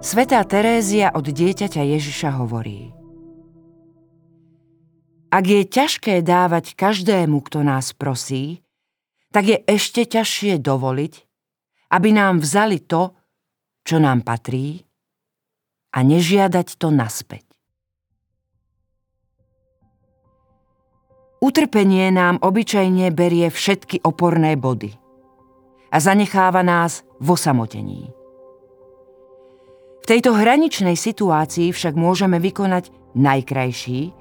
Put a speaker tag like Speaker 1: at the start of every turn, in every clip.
Speaker 1: Svetá Terézia od dieťaťa Ježiša hovorí Ak je ťažké dávať každému, kto nás prosí, tak je ešte ťažšie dovoliť, aby nám vzali to, čo nám patrí a nežiadať to naspäť. Utrpenie nám obyčajne berie všetky oporné body a zanecháva nás v osamotení. V tejto hraničnej situácii však môžeme vykonať najkrajší,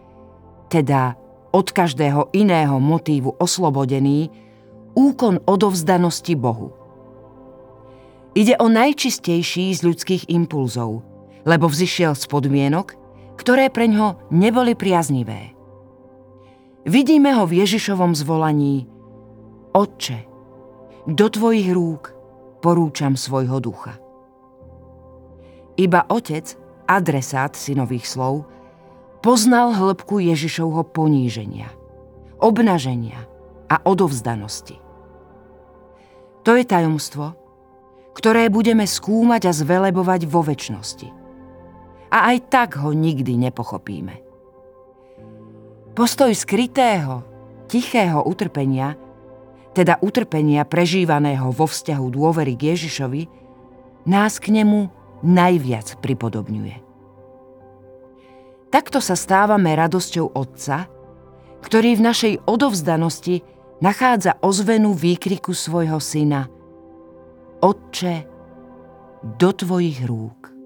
Speaker 1: teda od každého iného motívu oslobodený, úkon odovzdanosti Bohu. Ide o najčistejší z ľudských impulzov, lebo vzýšiel z podmienok, ktoré pre ňo neboli priaznivé. Vidíme ho v Ježišovom zvolaní Otče, do tvojich rúk porúčam svojho ducha. Iba otec, adresát synových slov, poznal hĺbku Ježišovho poníženia, obnaženia a odovzdanosti. To je tajomstvo, ktoré budeme skúmať a zvelebovať vo väčšnosti. A aj tak ho nikdy nepochopíme. Postoj skrytého, tichého utrpenia, teda utrpenia prežívaného vo vzťahu dôvery k Ježišovi, nás k nemu najviac pripodobňuje. Takto sa stávame radosťou Otca, ktorý v našej odovzdanosti nachádza ozvenu výkriku svojho syna Otče, do tvojich rúk.